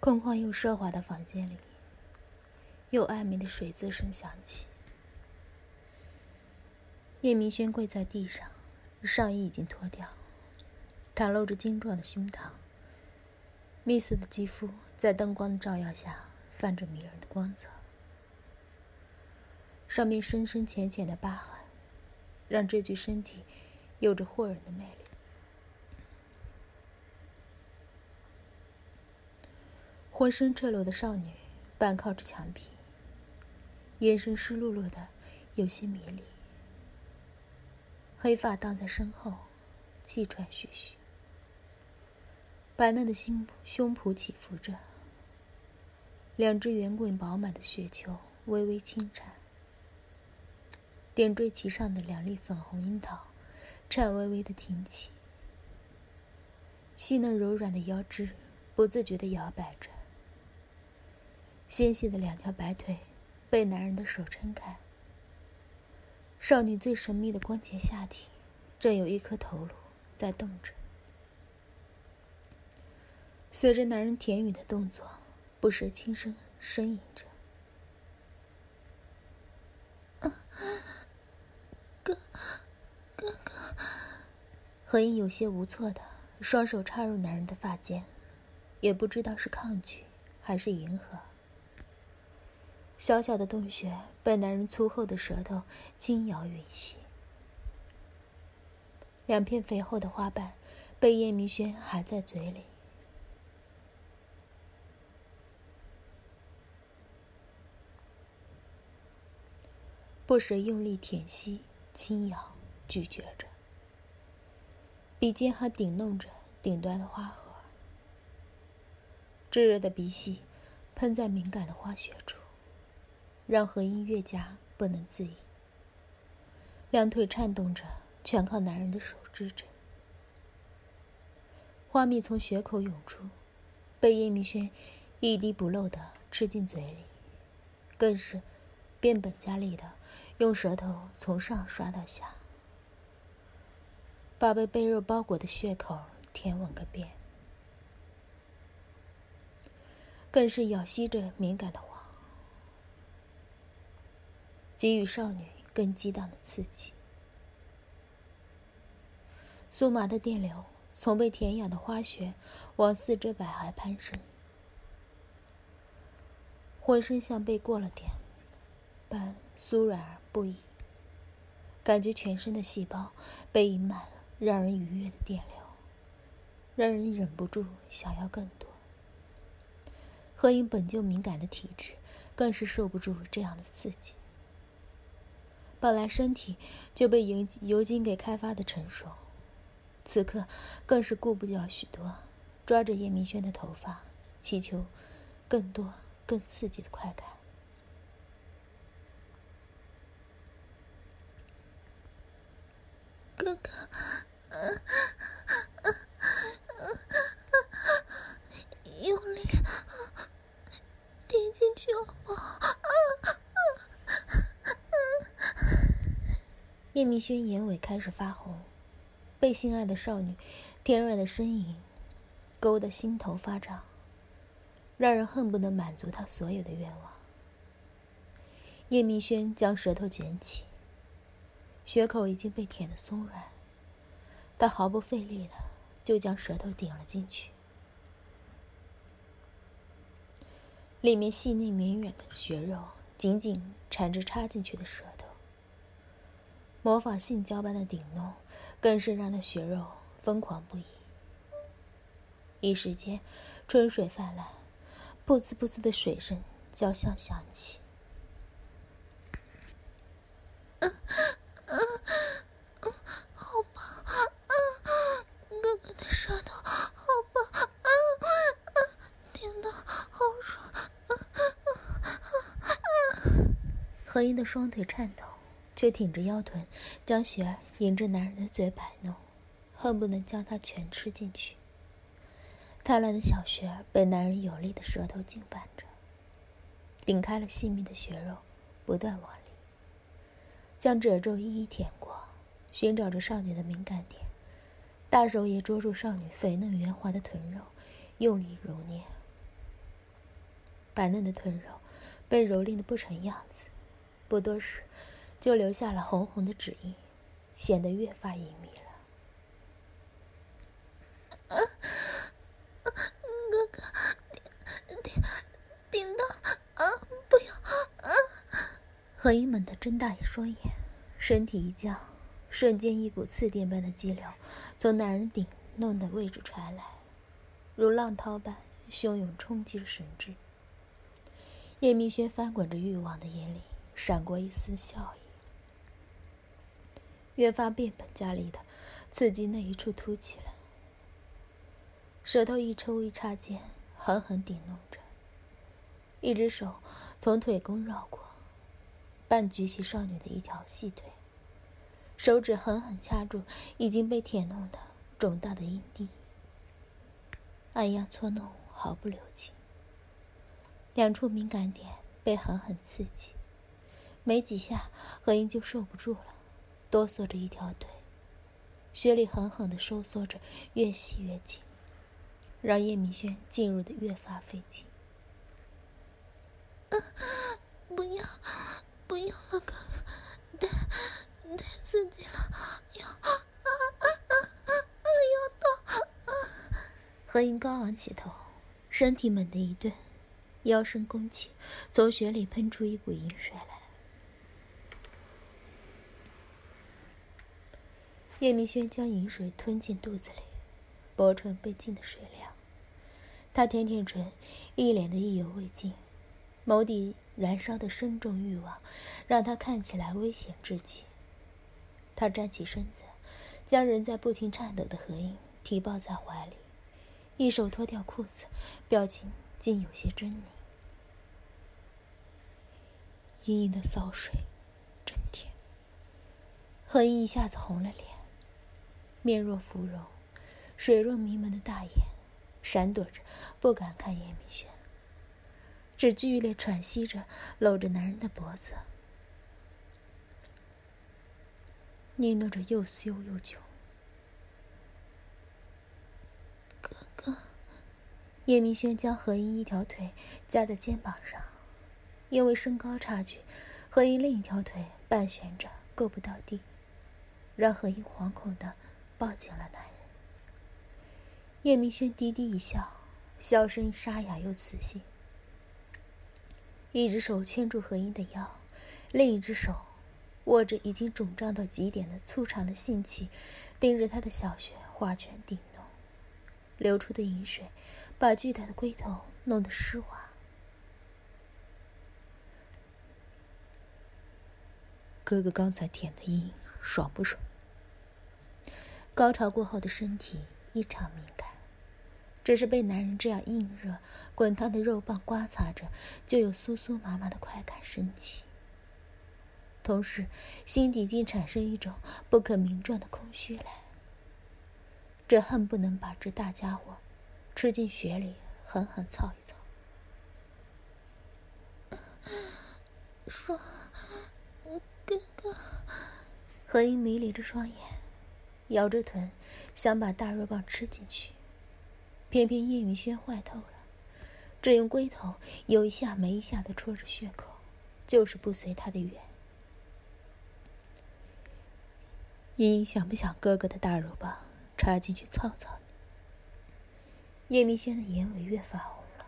空旷又奢华的房间里，又暧昧的水渍声响起。叶明轩跪在地上，上衣已经脱掉，袒露着精壮的胸膛。蜜色的肌肤在灯光的照耀下，泛着迷人的光泽。上面深深浅浅的疤痕，让这具身体有着惑人的魅力。浑身赤裸的少女，半靠着墙壁，眼神湿漉漉的，有些迷离。黑发荡在身后，气喘吁吁，白嫩的心胸脯起伏着，两只圆滚饱满的雪球微微轻颤，点缀其上的两粒粉红樱桃，颤巍巍的挺起，细嫩柔软的腰肢不自觉地摇摆着。纤细的两条白腿被男人的手撑开。少女最神秘的光洁下体，正有一颗头颅在动着。随着男人甜语的动作，不时轻声呻吟着：“哥，哥哥。”何英有些无措的双手插入男人的发间，也不知道是抗拒还是迎合。小小的洞穴被男人粗厚的舌头轻摇吮吸，两片肥厚的花瓣被叶明轩含在嘴里，不时用力舔吸、轻咬、咀嚼着，鼻尖还顶弄着顶端的花核，炙热的鼻息喷在敏感的花穴处。让何音越加不能自已，两腿颤动着，全靠男人的手支着。花蜜从血口涌出，被叶明轩一滴不漏的吃进嘴里，更是变本加厉的用舌头从上刷到下，把被被肉包裹的血口舔吻个遍，更是咬吸着敏感的。给予少女更激荡的刺激，酥麻的电流从被舔痒的花穴往四肢百骸攀升，浑身像被过了电般酥软而不已，感觉全身的细胞被盈满了让人愉悦的电流，让人忍不住想要更多。何影本就敏感的体质，更是受不住这样的刺激。本来身体就被油油精给开发的成熟，此刻更是顾不掉许多，抓着叶明轩的头发，祈求更多、更刺激的快感。哥哥，力点进去好不好？叶明轩眼尾开始发红，被心爱的少女甜软的身影勾得心头发胀，让人恨不能满足他所有的愿望。叶明轩将舌头卷起，血口已经被舔得松软，他毫不费力的就将舌头顶了进去，里面细腻绵软的血肉紧紧缠着插进去的舌头。模仿性交般的顶弄，更是让那血肉疯狂不已。一时间，春水泛滥，噗呲噗呲的水声交相响起。嗯嗯嗯，好棒！嗯，哥哥的舌头好棒！嗯嗯，舔的好爽！嗯嗯嗯嗯。何英的双腿颤抖。却挺着腰臀，将雪儿迎着男人的嘴摆弄，恨不能将她全吃进去。贪婪的小雪儿被男人有力的舌头紧绊着，顶开了细密的血肉，不断往里将褶皱一一舔过，寻找着少女的敏感点，大手也捉住少女肥嫩圆滑的臀肉，用力揉捏。白嫩的臀肉被蹂躏的不成样子，不多时就留下了红红的指印，显得越发隐秘了。哥哥，顶顶顶到啊！不要啊！何一猛地睁大双眼，身体一僵，瞬间一股刺电般的激流从男人顶弄的位置传来，如浪涛般汹涌冲击着神智。叶明轩翻滚着欲望的眼里闪过一丝笑意，越发变本加厉的刺激那一处凸起了，舌头一抽一插间狠狠顶弄着，一只手从腿弓绕过。半举起少女的一条细腿，手指狠狠掐住已经被舔弄的肿大的阴蒂，按压搓弄毫不留情。两处敏感点被狠狠刺激，没几下，何英就受不住了，哆嗦着一条腿，雪里狠狠的收缩着，越吸越紧，让叶明轩进入的越发费劲。啊 不要！不要了，哥哥，太太刺激了，要啊啊啊啊啊！要到！何英高昂起头，身体猛地一顿，腰身弓起，从雪里喷出一股银水来。叶明轩将饮水吞进肚子里，薄唇被浸得水凉，他舔舔唇，一脸的意犹未尽，眸底。燃烧的深重欲望，让他看起来危险至极。他站起身子，将仍在不停颤抖的何英提抱在怀里，一手脱掉裤子，表情竟有些狰狞。隐隐的骚水，真甜。何英一下子红了脸，面若芙蓉，水润迷蒙的大眼闪躲着，不敢看叶明轩。只剧烈喘息着，搂着男人的脖子，呢喃着又羞又穷。哥哥，叶明轩将何英一条腿夹在肩膀上，因为身高差距，何英另一条腿半悬着，够不到地，让何英惶恐的抱紧了男人。叶明轩低低一笑，笑声沙哑又磁性。一只手圈住何英的腰，另一只手握着已经肿胀到极点的粗长的性器，盯着他的小穴画圈顶弄，流出的饮水把巨大的龟头弄得湿滑。哥哥刚才舔的阴爽不爽？高潮过后的身体异常敏感。只是被男人这样硬热、滚烫的肉棒刮擦着，就有酥酥麻麻的快感升起。同时，心底竟产生一种不可名状的空虚来。这恨不能把这大家伙吃进血里，狠狠操一操。说，哥哥。何英迷离着双眼，咬着臀，想把大肉棒吃进去。偏偏叶明轩坏透了，只用龟头有一下没一下的戳着血口，就是不随他的愿。茵茵想不想哥哥的大肉棒插进去操操你？叶明轩的眼尾越发红了，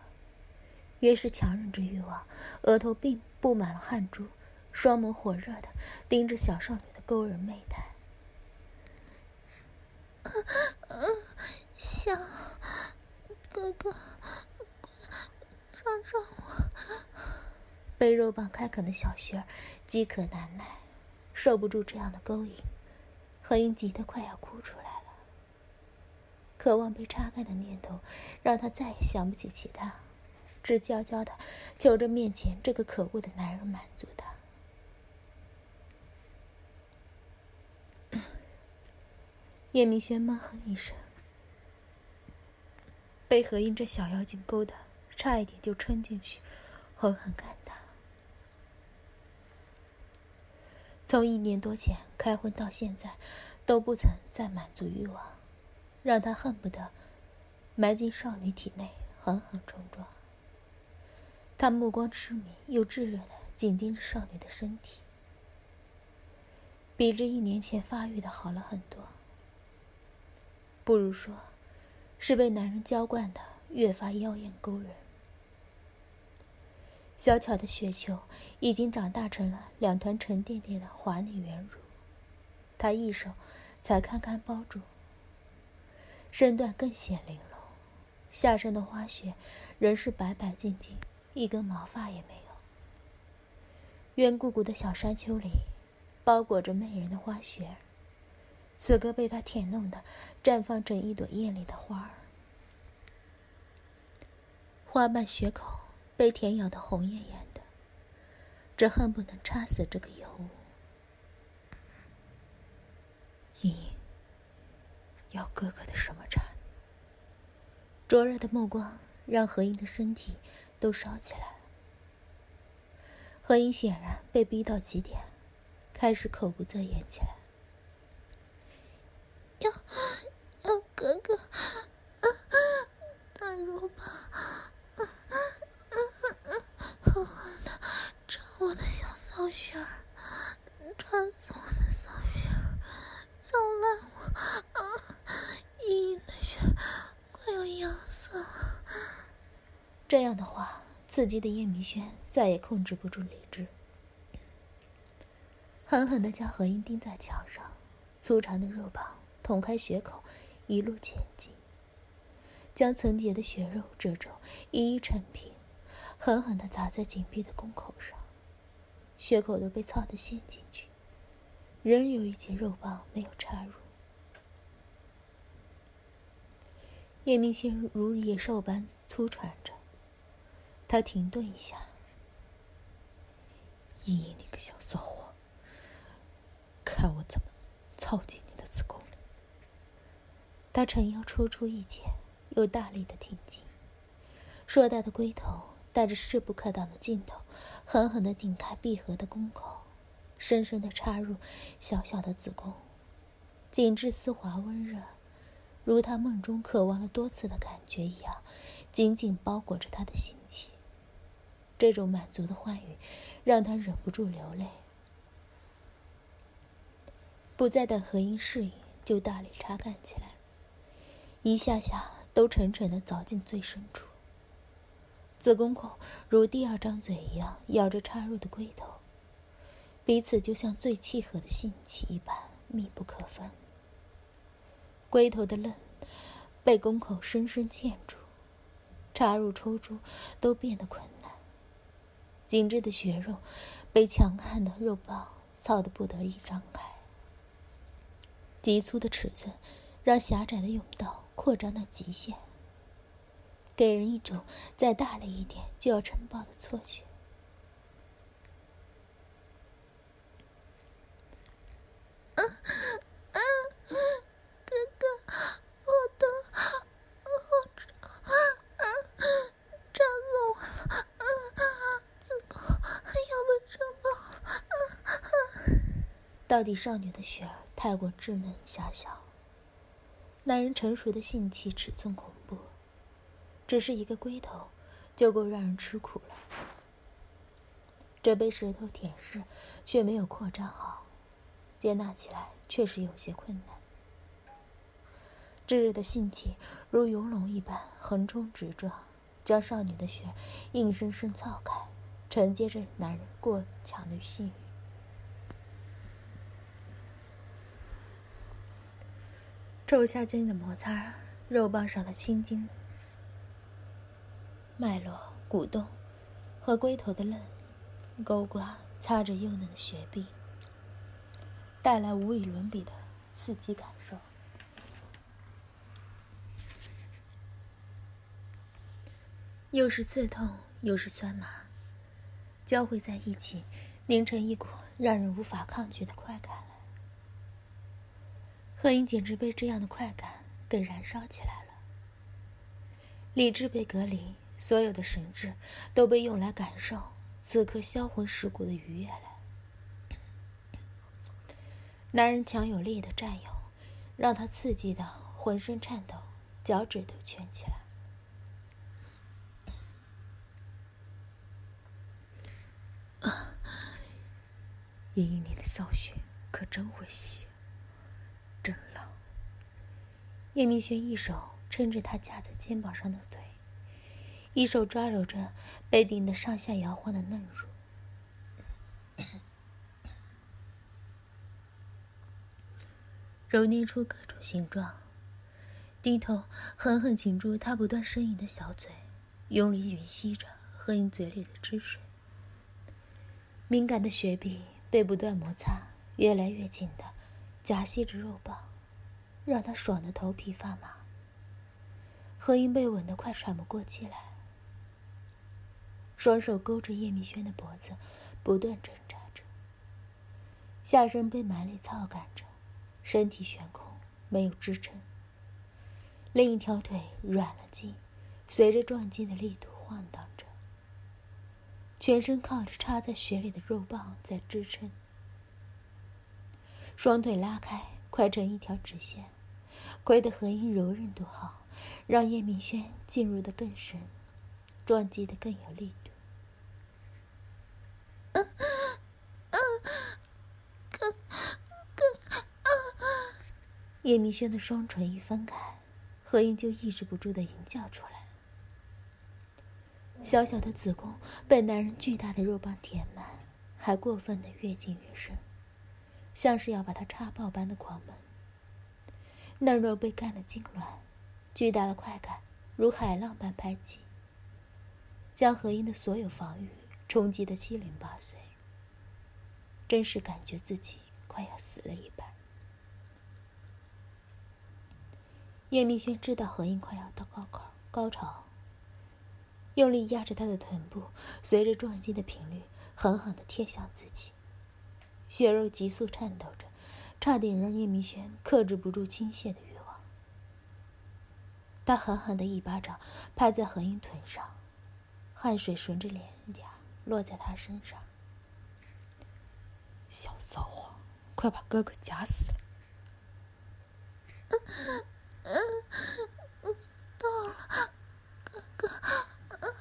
越是强忍着欲望，额头并布满了汗珠，双眸火热的盯着小少女的勾人媚态。想哥哥，抓抓我！被肉棒开垦的小穴儿饥渴难耐，受不住这样的勾引，何英急得快要哭出来了。渴望被插开的念头让她再也想不起其他，只娇娇的求着面前这个可恶的男人满足她。叶明轩闷哼一声，被何英这小妖精勾的，差一点就撑进去，狠狠干他。从一年多前开荤到现在，都不曾再满足欲望，让他恨不得埋进少女体内狠狠冲撞。他目光痴迷又炙热的紧盯着少女的身体，比之一年前发育的好了很多。不如说，是被男人浇灌的越发妖艳勾人。小巧的雪球已经长大成了两团沉甸甸的华丽圆乳，她一手才堪堪包住，身段更显玲珑，下身的花雪仍是白白净净。一根毛发也没有。圆鼓鼓的小山丘里，包裹着媚人的花雪，此刻被他舔弄的，绽放成一朵艳丽的花儿。花瓣血口被舔咬的红艳艳的，这恨不能插死这个尤物。莹莹，要哥哥的什么茶？灼热的目光让何英的身体。都烧起来。何英显然被逼到极点，开始口不择言起来。要要哥哥，大肉棒，狠狠的抓我的小骚穴儿，抓死我的骚穴儿，操烂我，硬硬的血快要痒死了。这样的话，刺激的叶明轩再也控制不住理智，狠狠的将何英钉在墙上，粗长的肉棒捅开血口，一路前进，将层结的血肉褶皱一一铲平，狠狠的砸在紧闭的宫口上，血口都被操得陷进去，仍有一截肉棒没有插入。叶明心如野兽般粗喘着。他停顿一下，依依，你个小骚货，看我怎么操进你的子宫！他沉腰抽出一剑，又大力的挺进，硕大的龟头带着势不可挡的劲头，狠狠的顶开闭合的宫口，深深的插入小小的子宫，紧致丝滑温热，如他梦中渴望了多次的感觉一样，紧紧包裹着他的心气。这种满足的欢愉，让他忍不住流泪。不再等何英适应，就大力插干起来，一下下都沉沉的凿进最深处。子宫口如第二张嘴一样咬着插入的龟头，彼此就像最契合的性器一般密不可分。龟头的嫩被宫口深深嵌住，插入抽出都变得困难。紧致的血肉被强悍的肉棒操得不得已张开，急粗的尺寸让狭窄的甬道扩张到极限，给人一种再大了一点就要撑爆的错觉。嗯嗯，哥哥，我好胀，胀死我了！到底少女的雪儿太过稚嫩狭小，男人成熟的性器尺寸恐怖，只是一个龟头就够让人吃苦了。这被石头舔舐，却没有扩张好，接纳起来确实有些困难。炙热的性器如游龙一般横冲直撞，将少女的血硬生生撬开，承接着男人过强的性欲。手下间的摩擦，肉棒上的青筋、脉络、鼓动，和龟头的嫩勾刮，擦着幼嫩的雪壁，带来无与伦比的刺激感受。又是刺痛，又是酸麻，交汇在一起，凝成一股让人无法抗拒的快感。贺英简直被这样的快感给燃烧起来了。理智被隔离，所有的神智都被用来感受此刻销魂蚀骨的愉悦了。男人强有力的占有，让他刺激的浑身颤抖，脚趾都蜷起来。啊，莹莹，你的骚穴可真会吸。叶明轩一手撑着他架在肩膀上的腿，一手抓揉着被顶得上下摇晃的嫩乳，揉捏出各种形状。低头狠狠紧住他不断呻吟的小嘴，用力吮吸着何英嘴里的汁水。敏感的穴壁被不断摩擦，越来越紧的夹吸着肉棒，让他爽得头皮发麻。何英被吻得快喘不过气来，双手勾着叶明轩的脖子，不断挣扎着。下身被蛮力操赶着，身体悬空，没有支撑。另一条腿软了筋，随着撞击的力度晃荡着，全身靠着插在血里的肉棒在支撑。双腿拉开，快成一条直线，亏得何英柔韧度好，让叶明轩进入的更深，撞击的更有力度。嗯嗯更更啊！叶明轩的双唇一分开。何英就抑制不住的吟叫出来，小小的子宫被男人巨大的肉棒填满，还过分的越进越深，像是要把他插爆般的狂奔。嫩肉被干得痉挛，巨大的快感如海浪般拍击，将何英的所有防御冲击得七零八碎，真是感觉自己快要死了一般。叶明轩知道何英快要到高考高潮，用力压着她的臀部，随着撞击的频率狠狠的贴向自己，血肉急速颤抖着，差点让叶明轩克制不住倾泻的欲望。他狠狠的一巴掌拍在何英臀上，汗水顺着脸颊落在他身上。小骚货，快把哥哥夹死了！嗯嗯，到了，哥哥。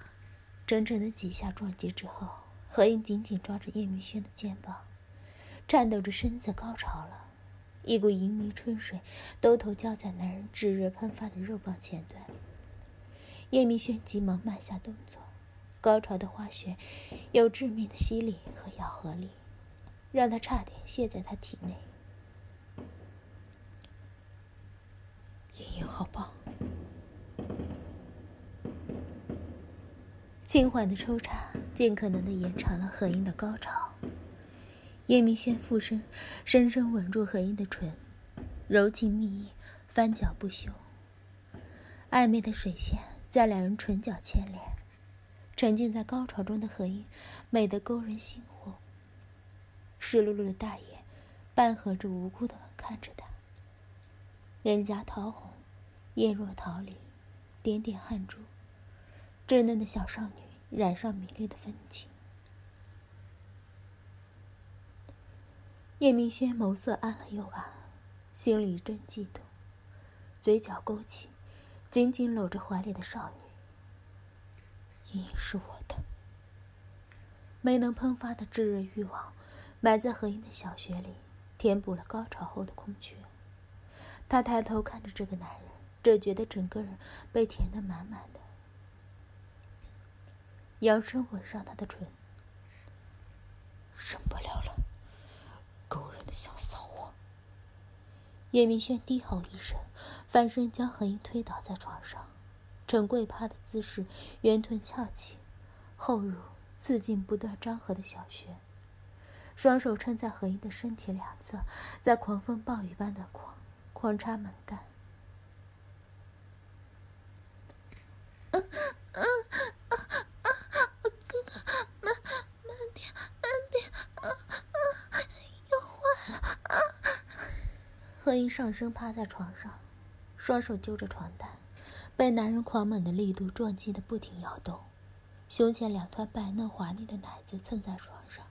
整整的几下撞击之后，何英紧紧抓着叶明轩的肩膀，颤抖着身子高潮了，一股淫迷春水兜头浇在男人炙热喷发的肉棒前端。叶明轩急忙慢下动作，高潮的花穴有致命的吸力和咬合力，让他差点陷在他体内。莹莹好棒！轻缓的抽插，尽可能的延长了何英的高潮。叶明轩附身，深深吻住何英的唇，柔情蜜意，翻搅不休。暧昧的水线在两人唇角牵连，沉浸在高潮中的何英美得勾人心火。湿漉漉的大眼，半合着无辜的看着他。脸颊桃红，眼若桃李，点点汗珠，稚嫩的小少女染上迷恋的风情。叶明轩眸色暗了又暗，心里一阵嫉妒，嘴角勾起，紧紧搂着怀里的少女。莹莹是我的，没能喷发的炙热欲望，埋在何英的小穴里，填补了高潮后的空缺。他抬头看着这个男人，只觉得整个人被填得满满的。扬声吻上他的唇，忍不了了，勾人的小骚货。叶明轩低吼一声，翻身将何英推倒在床上，呈跪趴的姿势，圆臀翘起，后乳刺进不断张合的小穴，双手撑在何英的身体两侧，在狂风暴雨般的狂。狂插猛干，嗯嗯啊啊！哥哥，慢慢点，慢点，啊啊！要坏了啊！何英上身趴在床上，双手揪着床单，被男人狂猛的力度撞击的不停摇动，胸前两团白嫩滑腻的奶子蹭在床上，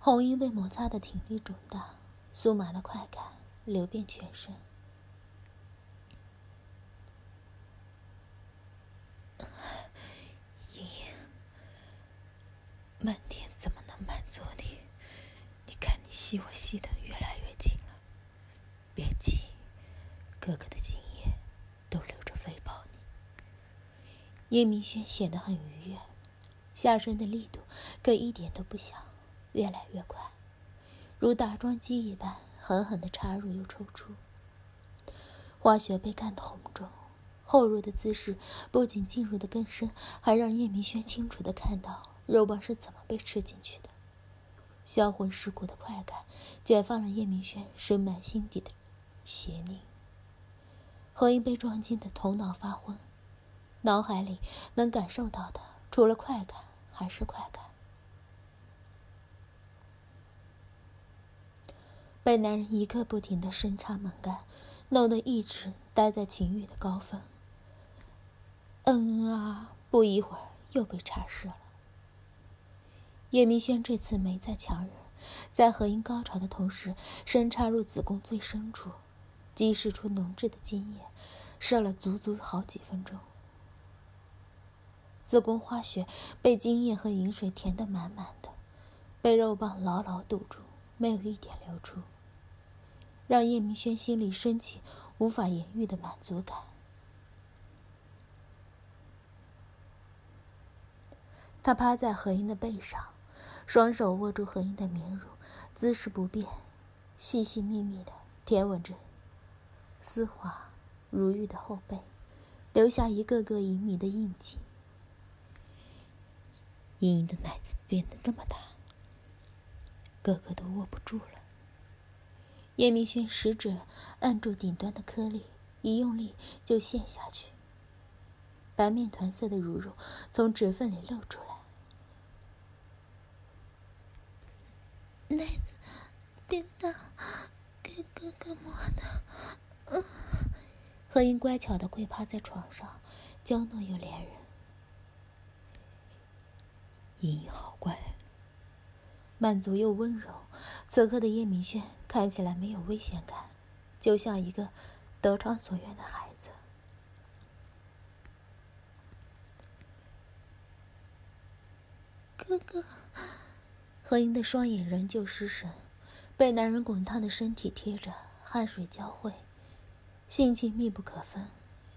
红衣被摩擦的挺立肿大，酥麻的快感。流遍全身，莹莹，慢点怎么能满足你？你看你吸我吸的。别急，哥哥的精液都留着喂饱你。叶明轩显得很愉悦，下身的力度可一点都不小，越来越快，如打桩机一般，狠狠地插入又抽出。花雪被干得红肿，后入的姿势不仅进入的更深，还让叶明轩清楚地看到肉棒是怎么被吃进去的。销魂蚀骨的快感，解放了叶明轩深埋心底的邪念。何英被撞进的头脑发昏，脑海里能感受到的，除了快感还是快感。被男人一刻不停的深插猛干，弄得一直待在情欲的高峰。嗯啊，不一会儿又被插湿了。叶明轩这次没再强忍，在何英高潮的同时，深插入子宫最深处，激释出浓质的精液，射了足足好几分钟。子宫花穴被精液和饮水填得满满的，被肉棒牢牢堵住，没有一点流出，让叶明轩心里升起无法言喻的满足感。他趴在何英的背上。双手握住何英的绵乳，姿势不变，细细密密的舔吻着丝滑如玉的后背，留下一个个隐秘的印记。莹莹的奶子变得那么大，哥哥都握不住了。叶明轩食指按住顶端的颗粒，一用力就陷下去，白面团色的乳肉从指缝里露出来。奶子变大，给哥哥摸的。何英乖巧的跪趴在床上，娇嫩又怜人。莹莹好乖，满足又温柔。此刻的叶明轩看起来没有危险感，就像一个得偿所愿的孩子。哥哥。何英的双眼仍旧失神，被男人滚烫的身体贴着，汗水交汇，性情密不可分，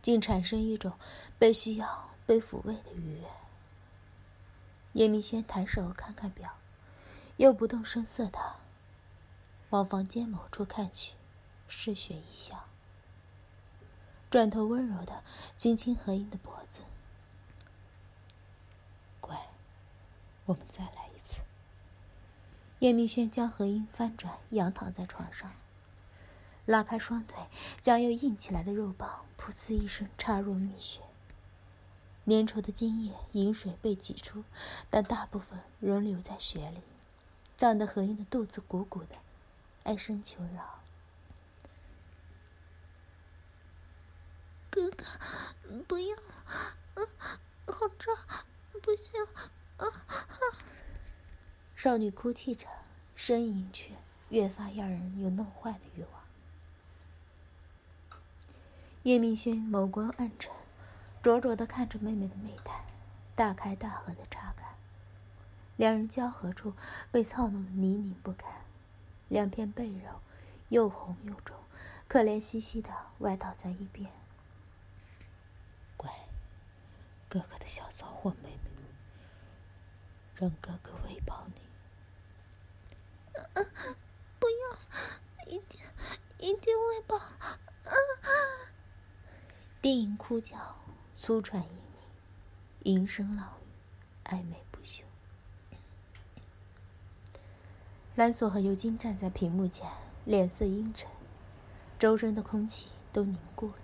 竟产生一种被需要、被抚慰的愉悦。叶明轩抬手看看表，又不动声色的往房间某处看去，嗜血一笑，转头温柔的轻轻何英的脖子：“乖，我们再来一次。”叶明轩将何英翻转，仰躺在床上，拉开双腿，将又硬起来的肉棒“噗呲”一声插入蜜穴。粘稠的精液、饮水被挤出，但大部分仍留在血里，胀得何英的肚子鼓鼓的，哀声求饶：“哥哥，不要，嗯，好胀，不行，啊！”少女哭泣着，呻吟却越发让人有弄坏的欲望。叶明轩眸光暗沉，灼灼的看着妹妹的媚态，大开大合的插干，两人交合处被操弄得泥泞不堪，两片背肉又红又肿，可怜兮兮的歪倒在一边。乖，哥哥的小骚货妹妹，让哥哥喂饱你。不要，一定一定喂饱。低吟哭叫，粗喘盈盈，吟声浪语，暧昧不休。蓝索和尤金站在屏幕前，脸色阴沉，周身的空气都凝固了。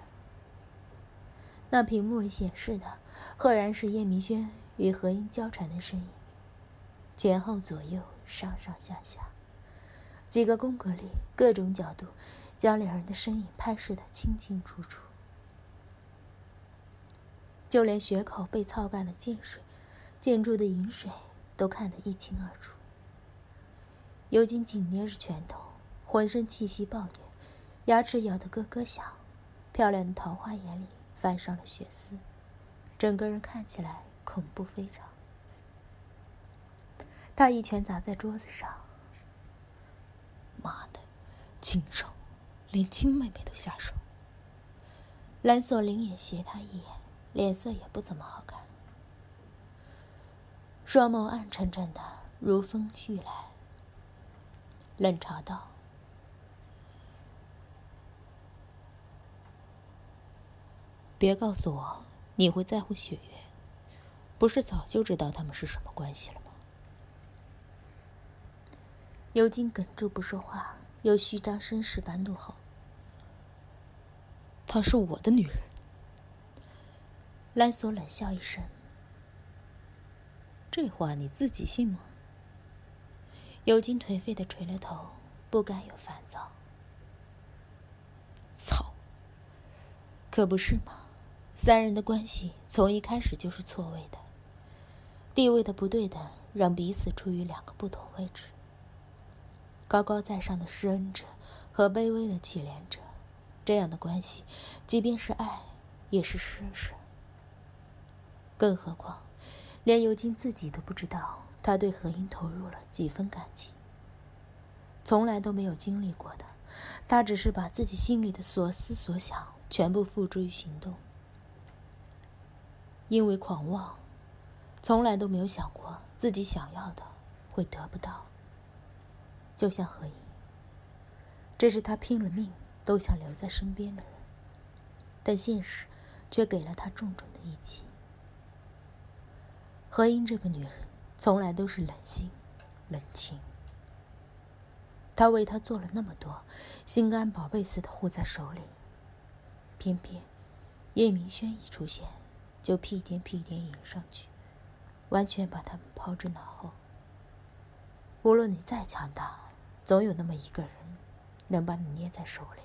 那屏幕里显示的，赫然是叶明轩与何英交缠的身影，前后左右，上上下下。几个宫格里，各种角度，将两人的身影拍摄得清清楚楚。就连血口被操干的溅水、溅出的饮水，都看得一清二楚。尤金紧捏着拳头，浑身气息暴虐，牙齿咬得咯咯响，漂亮的桃花眼里泛上了血丝，整个人看起来恐怖非常。他一拳砸在桌子上。妈的，禽兽，连亲妹妹都下手。蓝锁灵也斜他一眼，脸色也不怎么好看，双眸暗沉沉的，如风絮来，冷嘲道：“别告诉我你会在乎雪月，不是早就知道他们是什么关系了吗？”尤金哽住不说话，又虚张声势般怒吼：“她是我的女人！”兰索冷笑一声：“这话你自己信吗？”有金颓废的垂了头，不敢有烦躁。操！可不是吗？三人的关系从一开始就是错位的，地位的不对等让彼此处于两个不同位置。高高在上的施恩者和卑微的乞怜者，这样的关系，即便是爱，也是施舍。更何况，连尤金自己都不知道他对何英投入了几分感情。从来都没有经历过的，他只是把自己心里的所思所想全部付诸于行动。因为狂妄，从来都没有想过自己想要的会得不到。就像何影，这是他拼了命都想留在身边的人，但现实却给了他重重的一击。何英这个女人从来都是冷心、冷情，他为她做了那么多，心肝宝贝似的护在手里，偏偏叶明轩一出现，就屁颠屁颠迎上去，完全把他们抛之脑后。无论你再强大。总有那么一个人，能把你捏在手里。